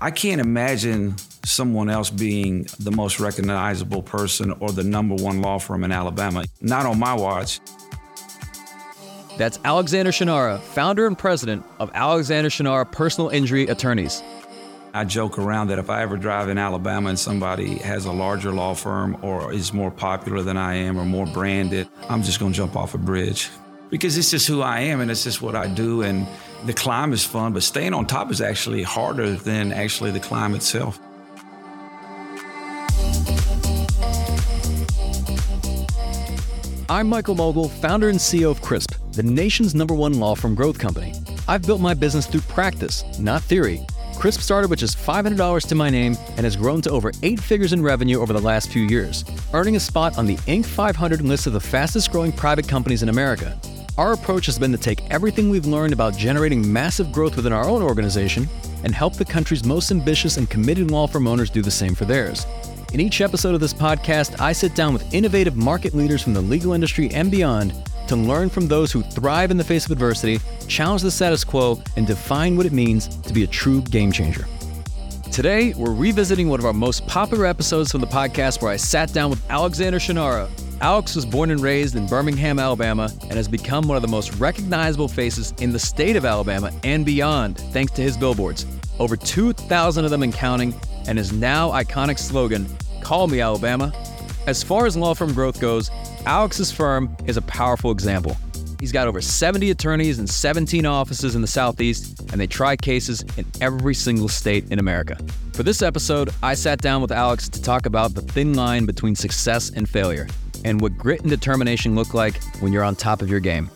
I can't imagine someone else being the most recognizable person or the number one law firm in Alabama. Not on my watch. That's Alexander Shunnarah, founder and president of Alexander Shunnarah Personal Injury Attorneys. I joke around that if I ever drive in Alabama and somebody has a larger law firm or is more popular than I am or more branded, I'm just going to jump off a bridge. Because it's just who I am and it's just what I do. And the climb is fun, but staying on top is actually harder than actually the climb itself. I'm Michael Mogill, founder and CEO of CRISP, the nation's number one law firm growth company. I've built my business through practice, not theory. CRISP started with just $500 to my name and has grown to over eight figures in revenue over the last few years, earning a spot on the Inc. 500 list of the fastest growing private companies in America. Our approach has been to take everything we've learned about generating massive growth within our own organization and help the country's most ambitious and committed law firm owners do the same for theirs. In each episode of this podcast, I sit down with innovative market leaders from the legal industry and beyond to learn from those who thrive in the face of adversity, challenge the status quo, and define what it means to be a true game changer. Today, we're revisiting one of our most popular episodes from the podcast where I sat down with Alexander Shunnarah. Alex was born and raised in Birmingham, Alabama, and has become one of the most recognizable faces in the state of Alabama and beyond thanks to his billboards. Over 2,000 of them and counting, and his now iconic slogan, Call Me Alabama. As far as law firm growth goes, Alex's firm is a powerful example. He's got over 70 attorneys and 17 offices in the Southeast, and they try cases in every single state in America. For this episode, I sat down with Alex to talk about the thin line between success and failure, and what grit and determination look like when you're on top of your game.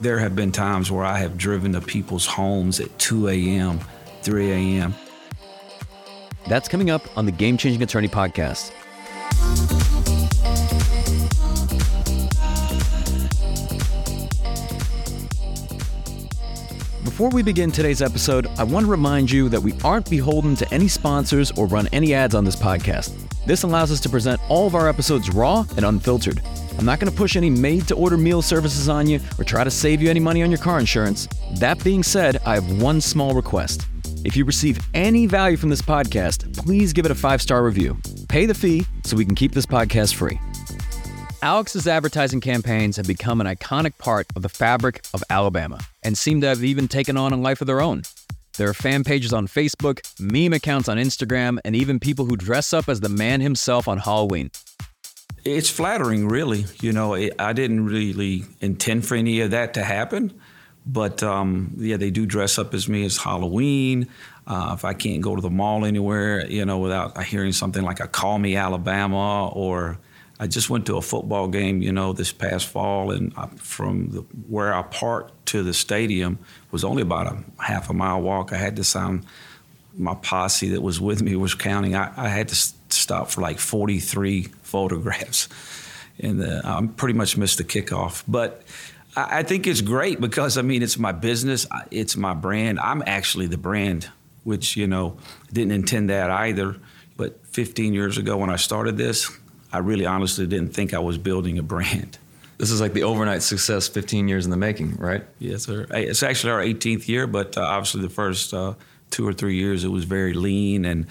There have been times where I have driven to people's homes at 2 a.m., 3 a.m., that's coming up on the Game Changing Attorney podcast. Before we begin today's episode, I want to remind you that we aren't beholden to any sponsors or run any ads on this podcast. This allows us to present all of our episodes raw and unfiltered. I'm not going to push any made to order meal services on you or try to save you any money on your car insurance. That being said, I have one small request. If you receive any value from this podcast, please give it a five star review. Pay the fee so we can keep this podcast free. Alex's advertising campaigns have become an iconic part of the fabric of Alabama and seem to have even taken on a life of their own. There are fan pages on Facebook, meme accounts on Instagram, and even people who dress up as the man himself on Halloween. It's flattering, really. You know, I didn't really intend for any of that to happen. But um, yeah, they do dress up as me as Halloween. Uh, if I can't go to the mall anywhere, you know, without hearing something like a "Call Me Alabama" or I just went to a football game, you know, this past fall, and I, from the, where I parked to the stadium was only about a half a mile walk. I had to sign. My posse that was with me was counting. I, I had to stop for like 43 photographs, and uh, I pretty much missed the kickoff. But I think it's great because I mean it's my business, it's my brand. I'm actually the brand, which you know didn't intend that either. But 15 years ago when I started this, I really honestly didn't think I was building a brand. This is like the overnight success, 15 years in the making, right? Yes, sir. It's actually our 18th year, but uh, obviously the first uh, two or three years it was very lean and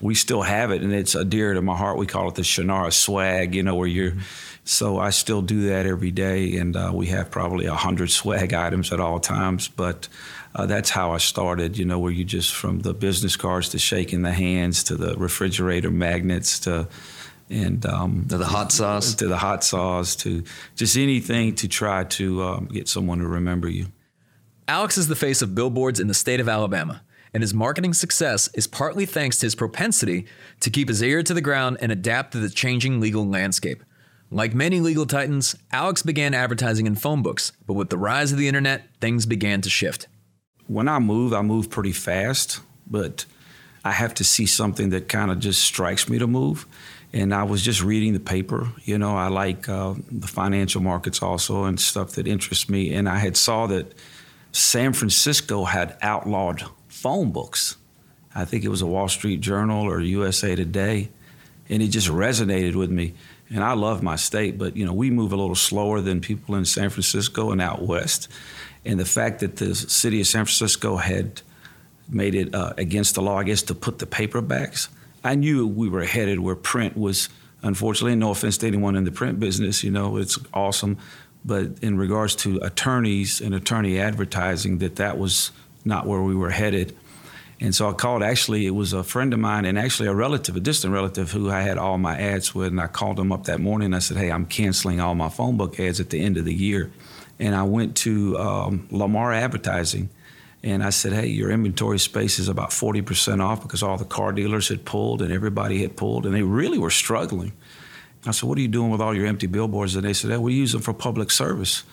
we still have it and it's a dear to my heart. We call it the Shunnarah swag, you know, where you're. So I still do that every day, and uh, we have probably a hundred swag items at all times. But uh, that's how I started, you know, where you just from the business cards to shaking the hands to the refrigerator magnets to and um, to the hot sauce to the hot sauce to just anything to try to um, get someone to remember you. Alex is the face of billboards in the state of Alabama and his marketing success is partly thanks to his propensity to keep his ear to the ground and adapt to the changing legal landscape. Like many legal titans, Alex began advertising in phone books, but with the rise of the internet, things began to shift. When I move, I move pretty fast, but I have to see something that kind of just strikes me to move. And I was just reading the paper. You know, I like uh, the financial markets also and stuff that interests me. And I had saw that San Francisco had outlawed phone books. I think it was a Wall Street Journal or USA Today, and it just resonated with me. And I love my state, but you know we move a little slower than people in San Francisco and out west. And the fact that the city of San Francisco had made it uh, against the law, I guess, to put the paperbacks. I knew we were headed where print was, unfortunately, no offense to anyone in the print business, you know, it's awesome. But in regards to attorneys and attorney advertising, that that was not where we were headed. And so I called, actually, it was a friend of mine and actually a relative, a distant relative who I had all my ads with. And I called him up that morning and I said, hey, I'm canceling all my phone book ads at the end of the year. And I went to um, Lamar Advertising and I said, hey, your inventory space is about 40% off because all the car dealers had pulled and everybody had pulled and they really were struggling. I said, what are you doing with all your empty billboards? And they said, hey, we use them for public service,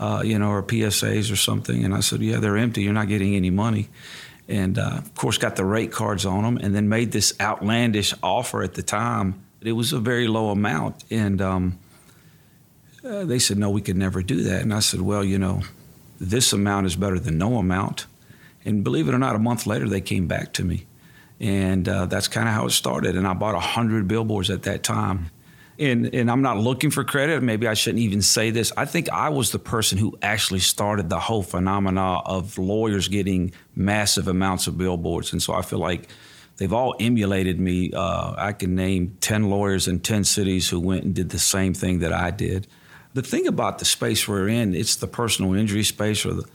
uh, you know, or PSAs or something. And I said, yeah, they're empty. You're not getting any money and uh, of course got the rate cards on them and then made this outlandish offer at the time it was a very low amount and um, uh, they said no we could never do that and i said well you know this amount is better than no amount and believe it or not a month later they came back to me and uh, that's kind of how it started and i bought 100 billboards at that time and and I'm not looking for credit. Maybe I shouldn't even say this. I think I was the person who actually started the whole phenomena of lawyers getting massive amounts of billboards, and so I feel like they've all emulated me. Uh, I can name ten lawyers in ten cities who went and did the same thing that I did. The thing about the space we're in, it's the personal injury space, or the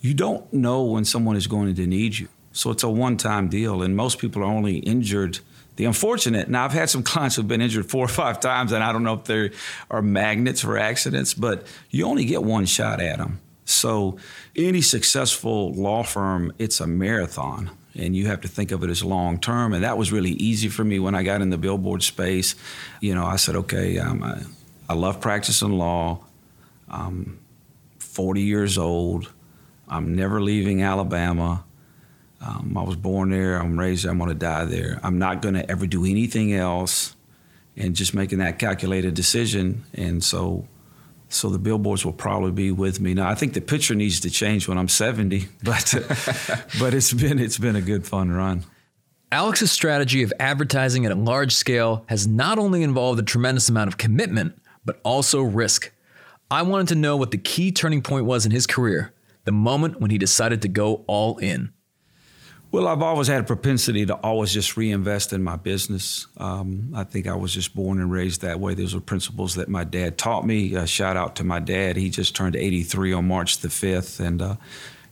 you don't know when someone is going to need you. So it's a one-time deal, and most people are only injured the unfortunate, now I've had some clients who've been injured four or five times, and I don't know if they are magnets for accidents, but you only get one shot at them. So, any successful law firm, it's a marathon, and you have to think of it as long term. And that was really easy for me when I got in the billboard space. You know, I said, okay, um, I, I love practicing law. I'm 40 years old. I'm never leaving Alabama. Um, I was born there. I'm raised there. I'm going to die there. I'm not going to ever do anything else. And just making that calculated decision. And so, so the billboards will probably be with me now. I think the picture needs to change when I'm 70, but but it's been it's been a good fun run. Alex's strategy of advertising at a large scale has not only involved a tremendous amount of commitment, but also risk. I wanted to know what the key turning point was in his career, the moment when he decided to go all in. Well, I've always had a propensity to always just reinvest in my business. Um, I think I was just born and raised that way. Those were principles that my dad taught me. Uh, shout out to my dad. He just turned 83 on March the 5th, and uh,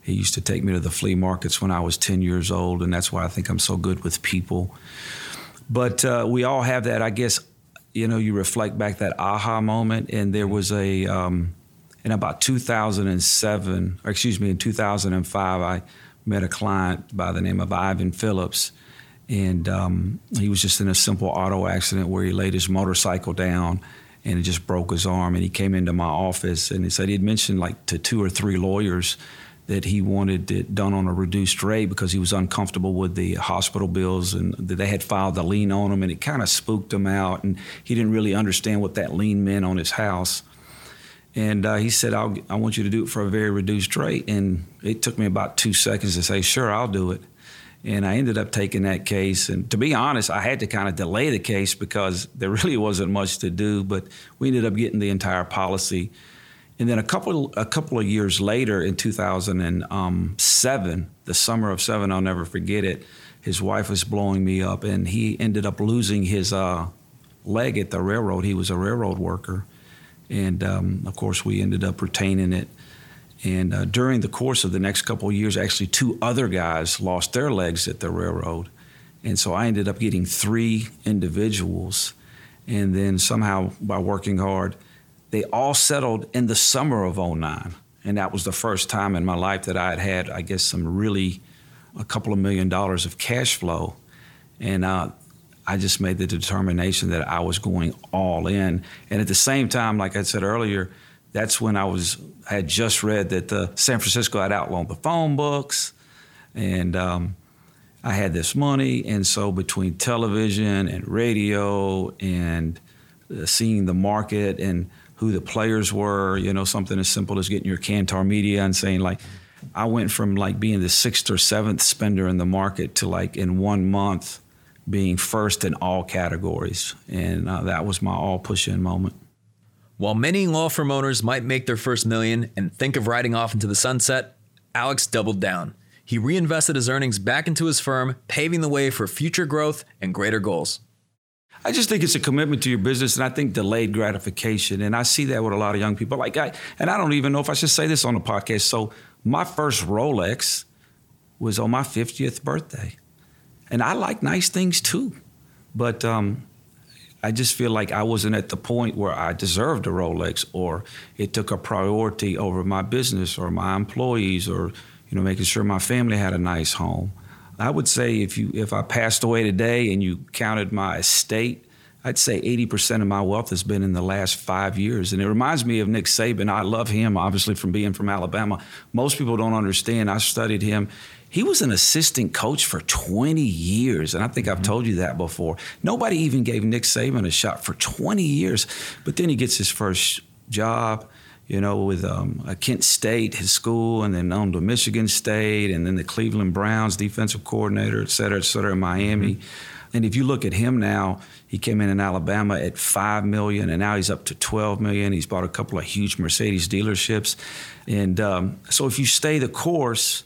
he used to take me to the flea markets when I was 10 years old, and that's why I think I'm so good with people. But uh, we all have that, I guess, you know, you reflect back that aha moment, and there was a, um, in about 2007, or excuse me, in 2005, I met a client by the name of Ivan Phillips, and um, he was just in a simple auto accident where he laid his motorcycle down and it just broke his arm. And he came into my office and he said he had mentioned like to two or three lawyers that he wanted it done on a reduced rate because he was uncomfortable with the hospital bills and that they had filed a lien on him and it kind of spooked him out and he didn't really understand what that lien meant on his house. And uh, he said, i want you to do it for a very reduced rate. And it took me about two seconds to say, sure, I'll do it. And I ended up taking that case. And to be honest, I had to kind of delay the case because there really wasn't much to do. But we ended up getting the entire policy. And then a couple a couple of years later, in 2007, the summer of seven, I'll never forget it. His wife was blowing me up, and he ended up losing his uh, leg at the railroad. He was a railroad worker, and um, of course, we ended up retaining it. And uh, during the course of the next couple of years, actually, two other guys lost their legs at the railroad. And so I ended up getting three individuals. And then somehow, by working hard, they all settled in the summer of 09. And that was the first time in my life that I had had, I guess, some really a couple of million dollars of cash flow. And uh, I just made the determination that I was going all in. And at the same time, like I said earlier, that's when I was I had just read that the San Francisco had outlawed the phone books, and um, I had this money, and so between television and radio and uh, seeing the market and who the players were, you know, something as simple as getting your Kantar media and saying like. I went from like being the sixth or seventh spender in the market to like in one month being first in all categories. And uh, that was my all push in moment. While many law firm owners might make their first million and think of riding off into the sunset, Alex doubled down. He reinvested his earnings back into his firm, paving the way for future growth and greater goals. I just think it's a commitment to your business, and I think delayed gratification. And I see that with a lot of young people. Like I, and I don't even know if I should say this on the podcast. So my first Rolex was on my 50th birthday, and I like nice things too, but um, I just feel like I wasn't at the point where I deserved a Rolex, or it took a priority over my business or my employees, or you know making sure my family had a nice home. I would say if you if I passed away today and you counted my estate, I'd say 80% of my wealth has been in the last five years. And it reminds me of Nick Saban. I love him, obviously, from being from Alabama. Most people don't understand. I studied him. He was an assistant coach for 20 years. And I think I've mm-hmm. told you that before. Nobody even gave Nick Saban a shot for 20 years. But then he gets his first job you know, with um, Kent State, his school, and then on to Michigan State, and then the Cleveland Browns defensive coordinator, et cetera, et cetera, in Miami. Mm-hmm. And if you look at him now, he came in in Alabama at five million, and now he's up to twelve million. He's bought a couple of huge Mercedes dealerships, and um, so if you stay the course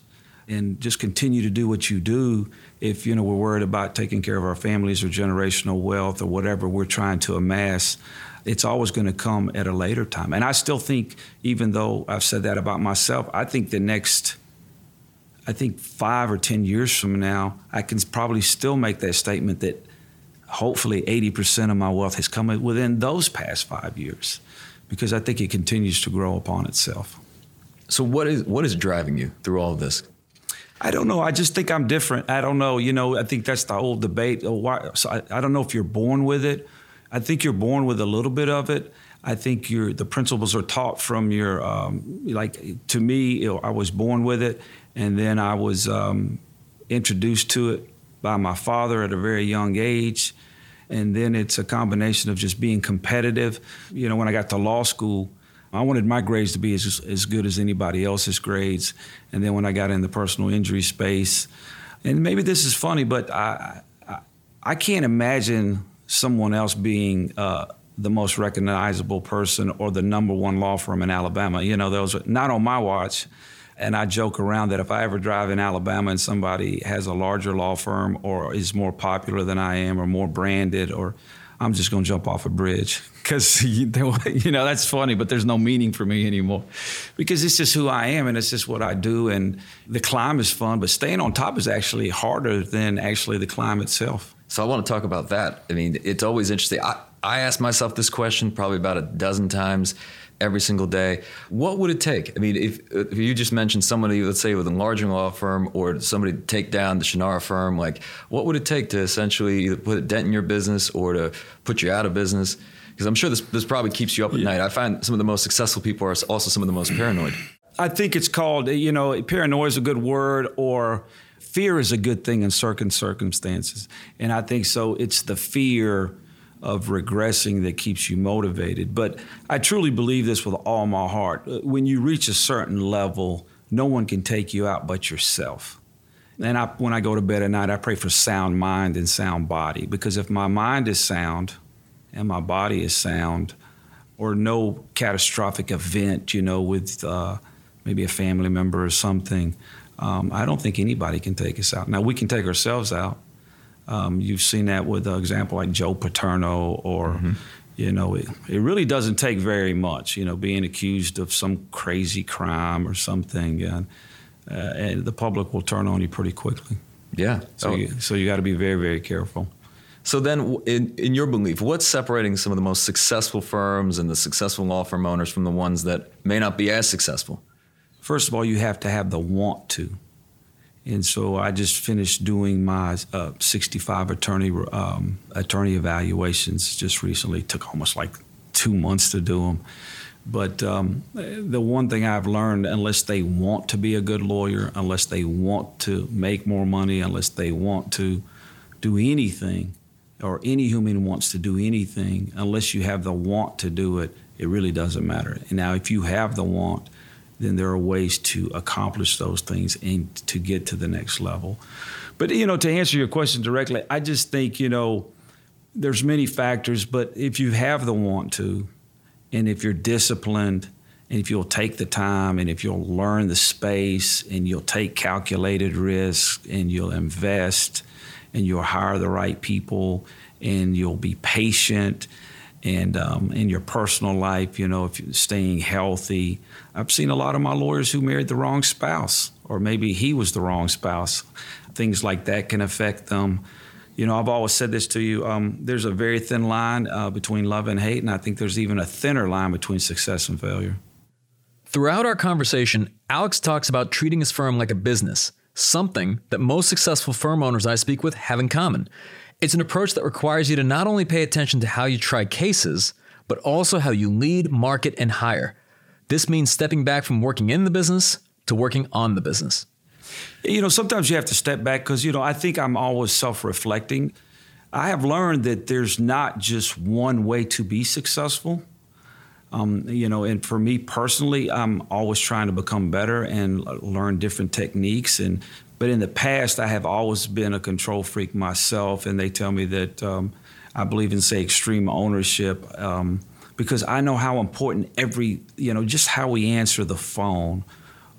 and just continue to do what you do, if you know we're worried about taking care of our families or generational wealth or whatever we're trying to amass, it's always going to come at a later time. And I still think, even though I've said that about myself, I think the next, I think five or 10 years from now, I can probably still make that statement that hopefully 80% of my wealth has come within those past five years because I think it continues to grow upon itself. So, what is, what is driving you through all of this? I don't know. I just think I'm different. I don't know. You know, I think that's the whole debate. Why, so I, I don't know if you're born with it I think you're born with a little bit of it. I think the principles are taught from your um, like to me. I was born with it, and then I was um, introduced to it by my father at a very young age, and then it's a combination of just being competitive. You know, when I got to law school, I wanted my grades to be as as good as anybody else's grades, and then when I got in the personal injury space, and maybe this is funny, but I I, I can't imagine someone else being uh, the most recognizable person or the number one law firm in Alabama. You know, those not on my watch. And I joke around that if I ever drive in Alabama and somebody has a larger law firm or is more popular than I am or more branded or I'm just going to jump off a bridge because you know that's funny, but there's no meaning for me anymore because it's just who I am and it's just what I do. And the climb is fun, but staying on top is actually harder than actually the climb itself. So I want to talk about that. I mean, it's always interesting. I, I ask myself this question probably about a dozen times every single day. What would it take? I mean, if, if you just mentioned somebody, let's say with a larger law firm or somebody to take down the Shunnarah firm, like what would it take to essentially either put a dent in your business or to put you out of business? Because I'm sure this, this probably keeps you up at yeah. night. I find some of the most successful people are also some of the most paranoid. I think it's called, you know, paranoia is a good word or – fear is a good thing in certain circumstances. And I think so it's the fear of regressing that keeps you motivated. But I truly believe this with all my heart. When you reach a certain level, no one can take you out but yourself. And I, when I go to bed at night, I pray for sound mind and sound body because if my mind is sound and my body is sound, or no catastrophic event, you know, with uh, maybe a family member or something, um, I don't think anybody can take us out. Now, we can take ourselves out. Um, you've seen that with an example like Joe Paterno, or, mm-hmm. you know, it, it really doesn't take very much, you know, being accused of some crazy crime or something. And, uh, and the public will turn on you pretty quickly. Yeah. So, oh. you, so you got to be very, very careful. So then, in, in your belief, what's separating some of the most successful firms and the successful law firm owners from the ones that may not be as successful? first of all, you have to have the want to. And so I just finished doing my uh, 65 attorney um, attorney evaluations just recently. It took almost like two months to do them. But um, the one thing I've learned, unless they want to be a good lawyer, unless they want to make more money, unless they want to do anything, or any human wants to do anything, unless you have the want to do it, it really doesn't matter. And now, if you have the want, then there are ways to accomplish those things and to get to the next level. But you know, to answer your question directly, I just think you know there's many factors, but if you have the want to, and if you're disciplined, And if you'll take the time and if you'll learn the space and you'll take calculated risks, and you'll invest and you'll hire the right people and you'll be patient and um, in your personal life, you know, if you're staying healthy. I've seen a lot of my lawyers who married the wrong spouse, or maybe he was the wrong spouse. Things like that can affect them. You know, I've always said this to you. Um, there's a very thin line uh, between love and hate, and I think there's even a thinner line between success and failure. Throughout our conversation, Alex talks about treating his firm like a business, something that most successful firm owners I speak with have in common. It's an approach that requires you to not only pay attention to how you try cases, but also how you lead, market, and hire. This means stepping back from working in the business to working on the business. You know, sometimes you have to step back because, you know, I think I'm always self reflecting. I have learned that there's not just one way to be successful. Um, you know, and for me personally, I'm always trying to become better and learn different techniques. And but in the past, I have always been a control freak myself, and they tell me that um, I believe in say extreme ownership um, because I know how important every you know just how we answer the phone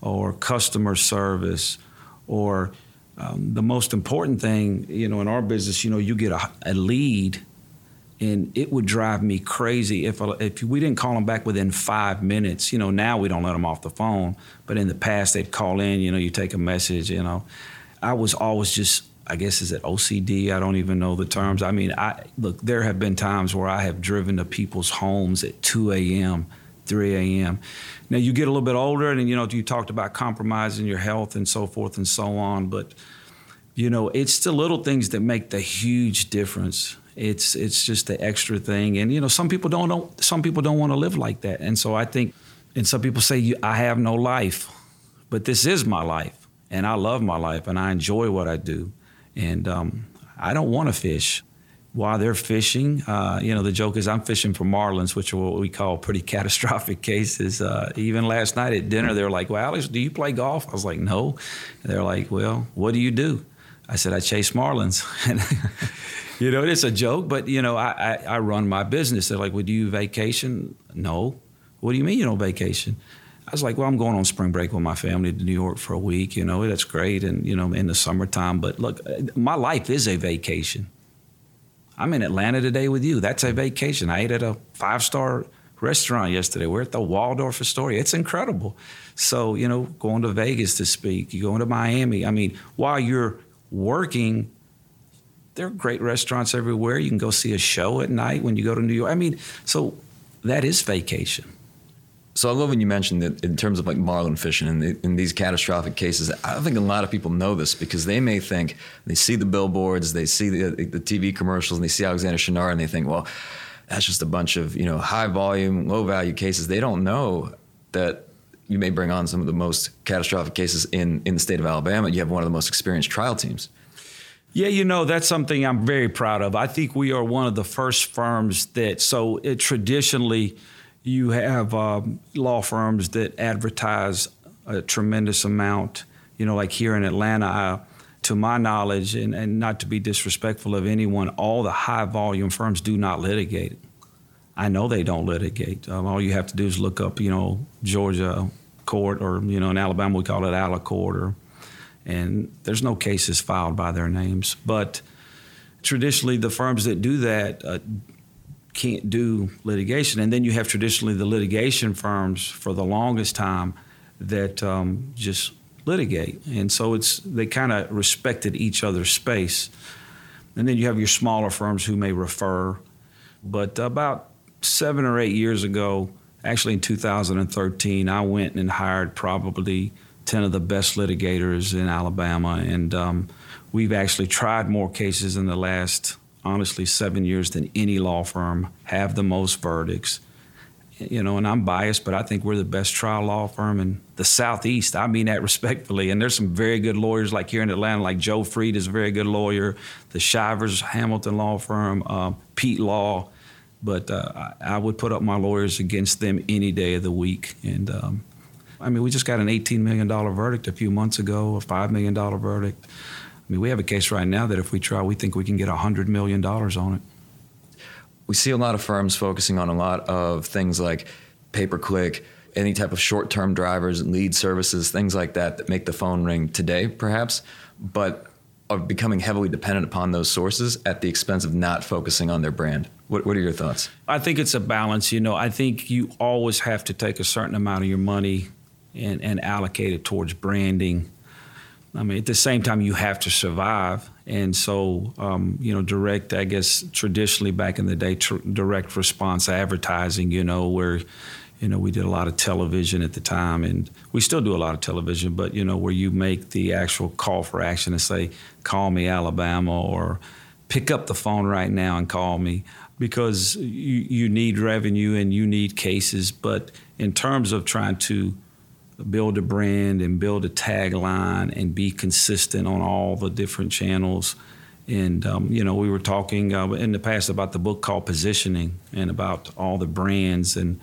or customer service or um, the most important thing, you know, in our business, you know, you get a, a lead, and it would drive me crazy if if we didn't call them back within five minutes. You know, now we don't let them off the phone, but in the past they'd call in. You know, you take a message. You know, I was always just. I guess is it OCD? I don't even know the terms. I mean, I look. There have been times where I have driven to people's homes at 2 a.m., 3 a.m. Now you get a little bit older, and you know you talked about compromising your health and so forth and so on. But you know, it's the little things that make the huge difference. It's it's just the extra thing, and you know, some people don't, don't some people don't want to live like that, and so I think, and some people say I have no life, but this is my life, and I love my life, and I enjoy what I do, and um, I don't want to fish while they're fishing. Uh, you know, the joke is I'm fishing for marlins, which are what we call pretty catastrophic cases. Uh, even last night at dinner, they were like, "Well, Alex, do you play golf?" I was like, "No." They're like, "Well, what do you do?" I said, "I chase marlins." you know, it's a joke, but you know, I, I, I run my business. They're like, "Would well, you vacation?" No. What do you mean you don't vacation? I was like, well, I'm going on spring break with my family to New York for a week. You know, that's great, and you know, in the summertime. But look, my life is a vacation. I'm in Atlanta today with you. That's a vacation. I ate at a five star restaurant yesterday. We're at the Waldorf Astoria. It's incredible. So, you know, going to Vegas to speak, you going to Miami. I mean, while you're working, there are great restaurants everywhere. You can go see a show at night when you go to New York. I mean, so that is vacation. So I love when you mentioned that in terms of like marlin fishing and in, these catastrophic cases. I don't think a lot of people know this because they may think they see the billboards, they see the, the TV commercials, and they see Alexander Shunnarah, and they think, well, that's just a bunch of you know high volume, low value cases. They don't know that you may bring on some of the most catastrophic cases in in the state of Alabama. You have one of the most experienced trial teams. Yeah, you know, that's something I'm very proud of. I think we are one of the first firms that, so it traditionally, you have um, law firms that advertise a tremendous amount. You know, like here in Atlanta, I, to my knowledge, and, and not to be disrespectful of anyone, all the high volume firms do not litigate. I know they don't litigate. Um, all you have to do is look up, you know, Georgia court, or you know, in Alabama we call it Alacourt, or and there's no cases filed by their names. But traditionally, the firms that do that uh, can't do litigation. And then you have traditionally the litigation firms for the longest time that um, just litigate. And so it's they kind of respected each other's space. And then you have your smaller firms who may refer. But about seven or eight years ago, actually in 2013, I went and hired probably 10 of the best litigators in Alabama. And um, we've actually tried more cases in the last honestly seven years than any law firm, have the most verdicts. You know, and I'm biased, but I think we're the best trial law firm in the Southeast. I mean that respectfully. And there's some very good lawyers, like here in Atlanta, like Joe Fried is a very good lawyer, the Shivers Hamilton Law Firm, um, Pete Law. But uh, I, I, would put up my lawyers against them any day of the week. And um, I mean, we just got an $18 million verdict a few months ago, a $5 million verdict. I mean, we have a case right now that if we try, we think we can get $100 million on it. We see a lot of firms focusing on a lot of things like pay per click, any type of short term drivers, lead services, things like that that make the phone ring today, perhaps, but are becoming heavily dependent upon those sources at the expense of not focusing on their brand. What, what are your thoughts? I think it's a balance. You know, I think you always have to take a certain amount of your money and, and allocate it towards branding. I mean, at the same time, you have to survive. And so, um, you know, direct, I guess, traditionally back in the day, tr- direct response advertising, you know, where you know, we did a lot of television at the time, and we still do a lot of television, but, you know, where you make the actual call for action and say, call me Alabama, or pick up the phone right now and call me, because you, you need revenue and you need cases. But in terms of trying to build a brand and build a tagline and be consistent on all the different channels, and um, you know, we were talking uh, in the past about the book called Positioning and about all the brands and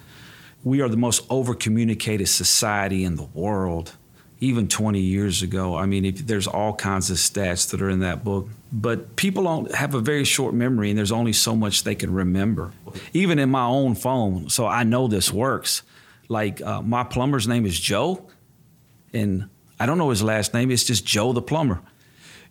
we are the most over communicated society in the world, even 20 years ago. I mean, if, there's all kinds of stats that are in that book, but people don't have a very short memory, and there's only so much they can remember. Even in my own phone, so I know this works. Like uh, my plumber's name is Joe, and I don't know his last name. It's just Joe the plumber,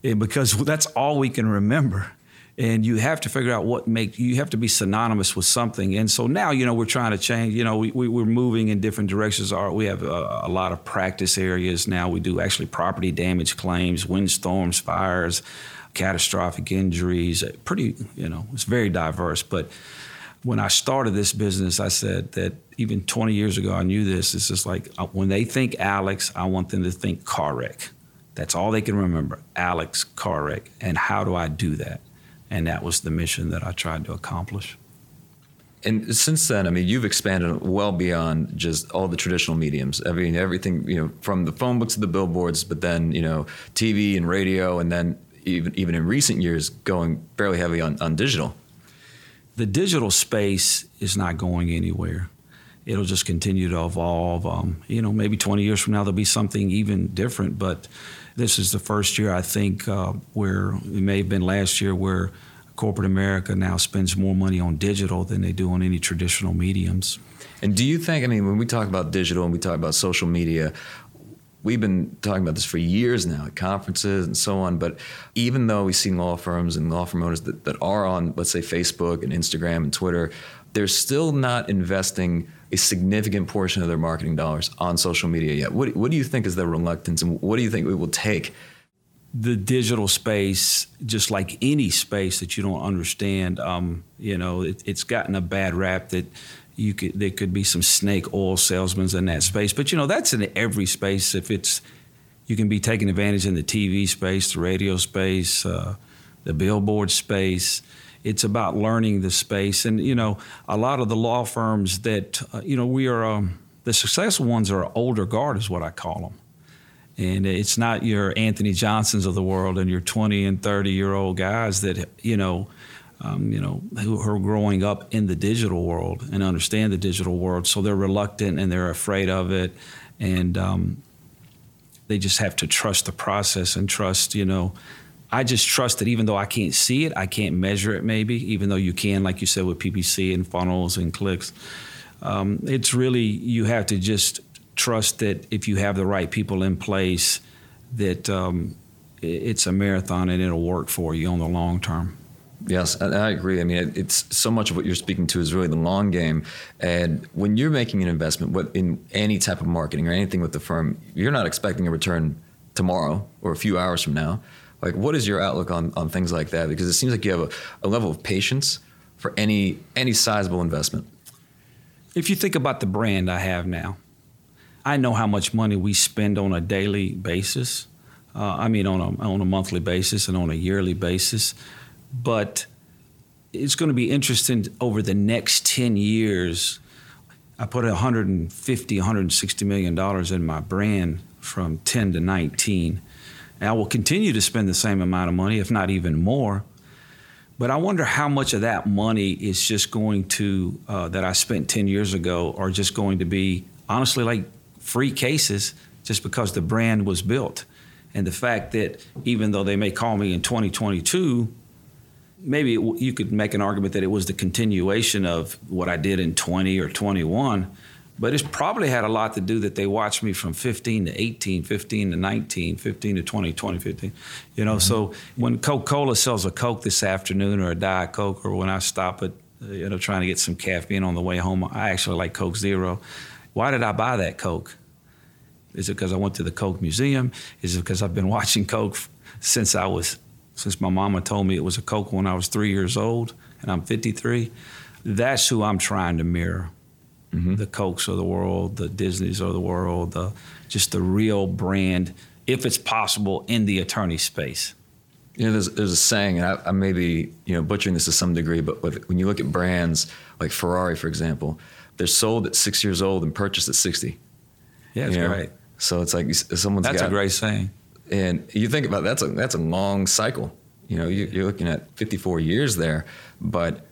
and because that's all we can remember and you have to figure out what make you have to be synonymous with something. And so now you know we're trying to change you know we, we, are moving in different directions. We have a, a, lot of practice areas now. We do actually property damage claims windstorms fires catastrophic injuries pretty you know it's very diverse. But when i started this business i said that even 20 years ago i knew this it's just like uh, when they think alex i want them to think car wreck that's all they can remember alex car wreck and how do i do that and that was the mission that I tried to accomplish. And since then, I mean, you've expanded well beyond just all the traditional mediums. I mean, everything, you know, from the phone books to the billboards, but then, you know, TV and radio, and then even even in recent years, going fairly heavy on, on digital. The digital space is not going anywhere. It'll just continue to evolve. Um, you know, maybe 20 years from now, there'll be something even different, but this is the first year I think uh, where it may have been last year where corporate America now spends more money on digital than they do on any traditional mediums. And do you think? I mean, when we talk about digital and we talk about social media, we've been talking about this for years now at conferences and so on. But even though we see law firms and law firm owners that, that are on, let's say, Facebook and Instagram and Twitter, they're still not investing a significant portion of their marketing dollars on social media yet. What, what do you think is the reluctance, and what do you think it will take? The digital space, just like any space that you don't understand, um, you know, it, it's gotten a bad rap that you could there could be some snake oil salesmen in that space. But you know, that's in every space. If it's you can be taking advantage in the TV space, the radio space, uh, the billboard space it's about learning the space. And, you know, a lot of the law firms that, uh, you know, we are, um, the successful ones are older guard, is what I call them. And it's not your Anthony Johnsons of the world and your 20 and 30 year old guys that, you know, um, you know, who are growing up in the digital world and understand the digital world. So they're reluctant and they're afraid of it. And um, they just have to trust the process and trust, you know, I just trust that even though I can't see it, I can't measure it maybe, even though you can, like you said, with PPC and funnels and clicks. Um, it's really, you have to just trust that if you have the right people in place, that um, it's a marathon and it'll work for you on the long term. Yes, I agree. I mean, it's so much of what you're speaking to is really the long game. And when you're making an investment in any type of marketing or anything with the firm, you're not expecting a return tomorrow or a few hours from now. Like, what is your outlook on, on things like that? Because it seems like you have a, a level of patience for any any sizable investment. If you think about the brand I have now, I know how much money we spend on a daily basis. Uh, I mean, on a, on a monthly basis and on a yearly basis. But it's going to be interesting over the next 10 years. I put 150, 160 million dollars in my brand from 10 to 19. And I will continue to spend the same amount of money, if not even more. But I wonder how much of that money is just going to, uh, that I spent 10 years ago, are just going to be, honestly, like free cases just because the brand was built. And the fact that even though they may call me in 2022, maybe you could make an argument that it was the continuation of what I did in 20 or 21 But it's probably had a lot to do that they watched me from 15 to 18, 15 to 19, 15 to 20, 20, 15. You know, mm-hmm. so when Coca Cola sells a Coke this afternoon or a Diet Coke, or when I stop at, you know, trying to get some caffeine on the way home, I actually like Coke Zero. Why did I buy that Coke? Is it because I went to the Coke Museum? Is it because I've been watching Coke since I was, since my mama told me it was a Coke when I was three years old and I'm 53? That's who I'm trying to mirror mm-hmm. the Cokes of the world, the Disneys of the world, the, just the real brand, if it's possible, in the attorney space. You know, there's, there's a saying, and I, I may be you know butchering this to some degree, but with, when you look at brands like Ferrari, for example, they're sold at six years old and purchased at 60. Yeah, that's right. So it's like someone's That's got, a great saying. And you think about that's a that's a long cycle. You know, you, you're looking at 54 years there, but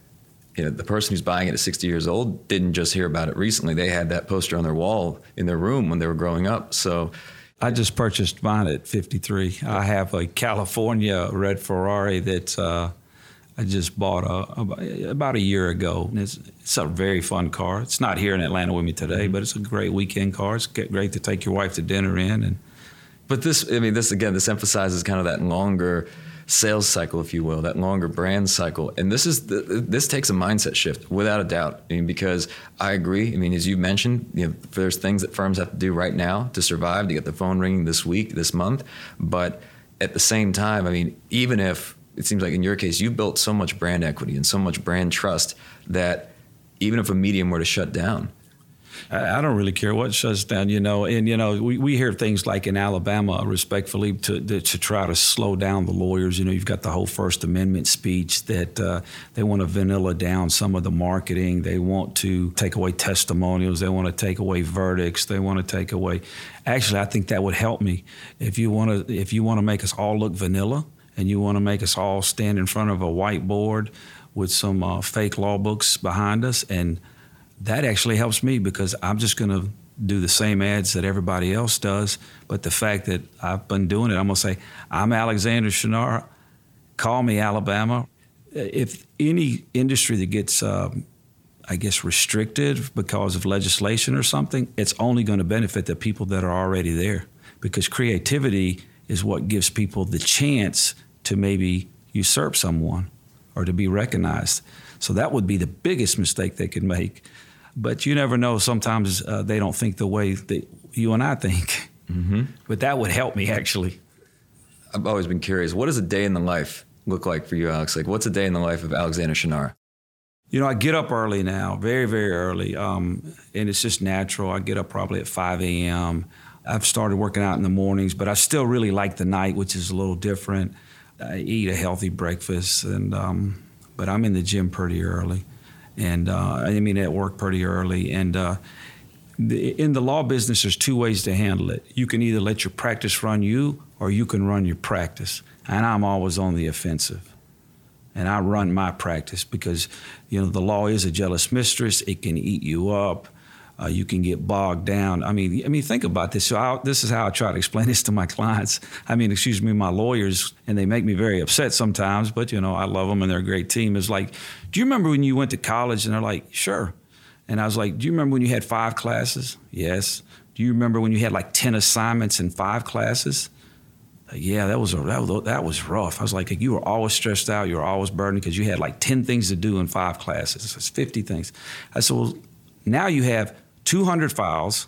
you know, the person who's buying it at 60 years old didn't just hear about it recently. They had that poster on their wall in their room when they were growing up. So I just purchased mine at 53. I have a California red Ferrari that uh, I just bought a, about a year ago. It's, it's, a very fun car. It's not here in Atlanta with me today, mm-hmm. but it's a great weekend car. It's great to take your wife to dinner in. And but this, I mean, this again, this emphasizes kind of that longer sales cycle, if you will, that longer brand cycle. And this is the, this takes a mindset shift without a doubt. I mean, because I agree. I mean, as you mentioned, you know, there's things that firms have to do right now to survive, to get the phone ringing this week, this month. But at the same time, I mean, even if it seems like in your case, you built so much brand equity and so much brand trust that even if a medium were to shut down, I don't really care what shuts down, you know. And you know, we, we hear things like in Alabama, respectfully, to, to, to try to slow down the lawyers. You know, you've got the whole First Amendment speech that uh, they want to vanilla down some of the marketing. They want to take away testimonials. They want to take away verdicts. They want to take away. Actually, I think that would help me if you want to if you want to make us all look vanilla and you want to make us all stand in front of a whiteboard with some uh, fake law books behind us and that actually helps me because I'm just going to do the same ads that everybody else does. But the fact that I've been doing it, I'm going to say, I'm Alexander Shunnarah. Call me Alabama. If any industry that gets, um, I guess, restricted because of legislation or something, it's only going to benefit the people that are already there because creativity is what gives people the chance to maybe usurp someone or to be recognized. So that would be the biggest mistake they could make. But you never know. Sometimes uh, they don't think the way that you and I think. Mm-hmm. But that would help me actually. I've always been curious. What does a day in the life look like for you, Alex? Like, what's a day in the life of Alexander Shunnarah? You know, I get up early now, very, very early, um, and it's just natural. I get up probably at 5 a.m. I've started working out in the mornings, but I still really like the night, which is a little different. I eat a healthy breakfast, and um, but I'm in the gym pretty early and uh, I mean at work pretty early. And uh, the, in the law business, there's two ways to handle it. You can either let your practice run you, or you can run your practice. And I'm always on the offensive. And I run my practice because, you know, the law is a jealous mistress. It can eat you up. Uh, you can get bogged down. I mean, I mean, think about this. So I, this is how I try to explain this to my clients. I mean, excuse me, my lawyers, and they make me very upset sometimes. But you know, I love them, and they're a great team. Is like, do you remember when you went to college? And they're like, sure. And I was like, do you remember when you had five classes? Yes. Do you remember when you had like ten assignments in five classes? yeah, that was, a, that was that was rough. I was like, you were always stressed out. You were always burdened because you had like ten things to do in five classes. It's fifty things. I said, well, now you have 200 files,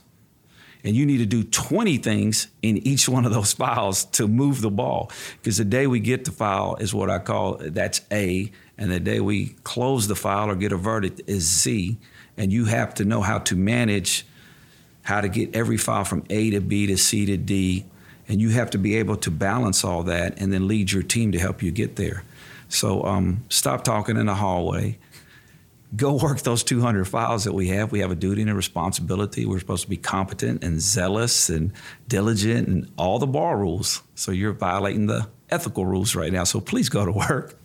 and you need to do 20 things in each one of those files to move the ball. Because the day we get the file is what I call that's A, and the day we close the file or get a verdict is Z. And you have to know how to manage how to get every file from A to B to C to D. And you have to be able to balance all that and then lead your team to help you get there. So um, stop talking in the hallway go work those 200 files that we have. We have a duty and a responsibility. We're supposed to be competent and zealous and diligent and all the bar rules. So you're violating the ethical rules right now. So please go to work.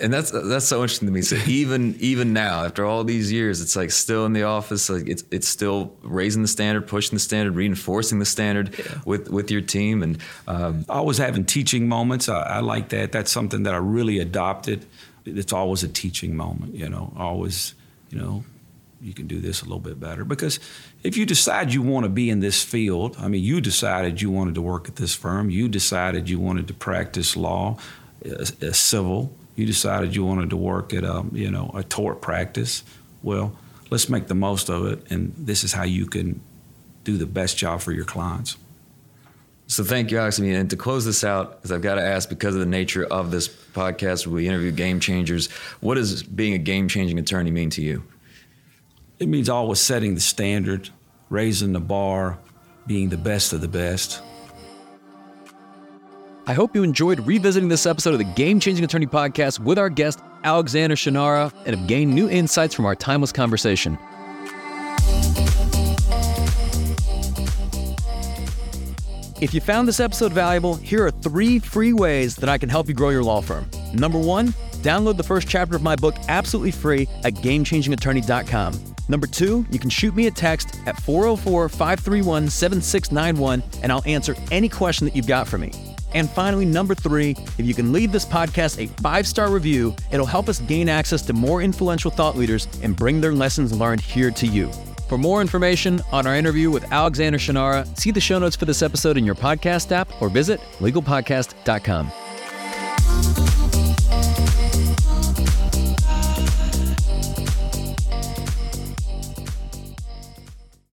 And that's that's so interesting to me. So even even now, after all these years, it's like still in the office. Like it's it's still raising the standard, pushing the standard, reinforcing the standard yeah. with with your team. And um, always having teaching moments. I, I like that. That's something that I really adopted it's always a teaching moment, you know, always, you know, you can do this a little bit better. Because if you decide you want to be in this field, I mean, you decided you wanted to work at this firm, you decided you wanted to practice law, civil, you decided you wanted to work at a, um, you know, a tort practice. Well, let's make the most of it, and this is how you can do the best job for your clients. So thank you, Alex. And to close this out, because I've got to ask, because of the nature of this podcast, where we interview game changers, what does being a game changing attorney mean to you? It means always setting the standard, raising the bar, being the best of the best. I hope you enjoyed revisiting this episode of the Game Changing Attorney Podcast with our guest, Alexander Shunnarah, and have gained new insights from our timeless conversation. If you found this episode valuable, here are three free ways that I can help you grow your law firm. Number one, download the first chapter of my book absolutely free at GameChangingAttorney.com. Number two, you can shoot me a text at 404 531 7691 and I'll answer any question that you've got for me. And finally, number three, if you can leave this podcast a five star review, it'll help us gain access to more influential thought leaders and bring their lessons learned here to you. For more information on our interview with Alexander Shunnarah, see the show notes for this episode in your podcast app or visit legalpodcast.com.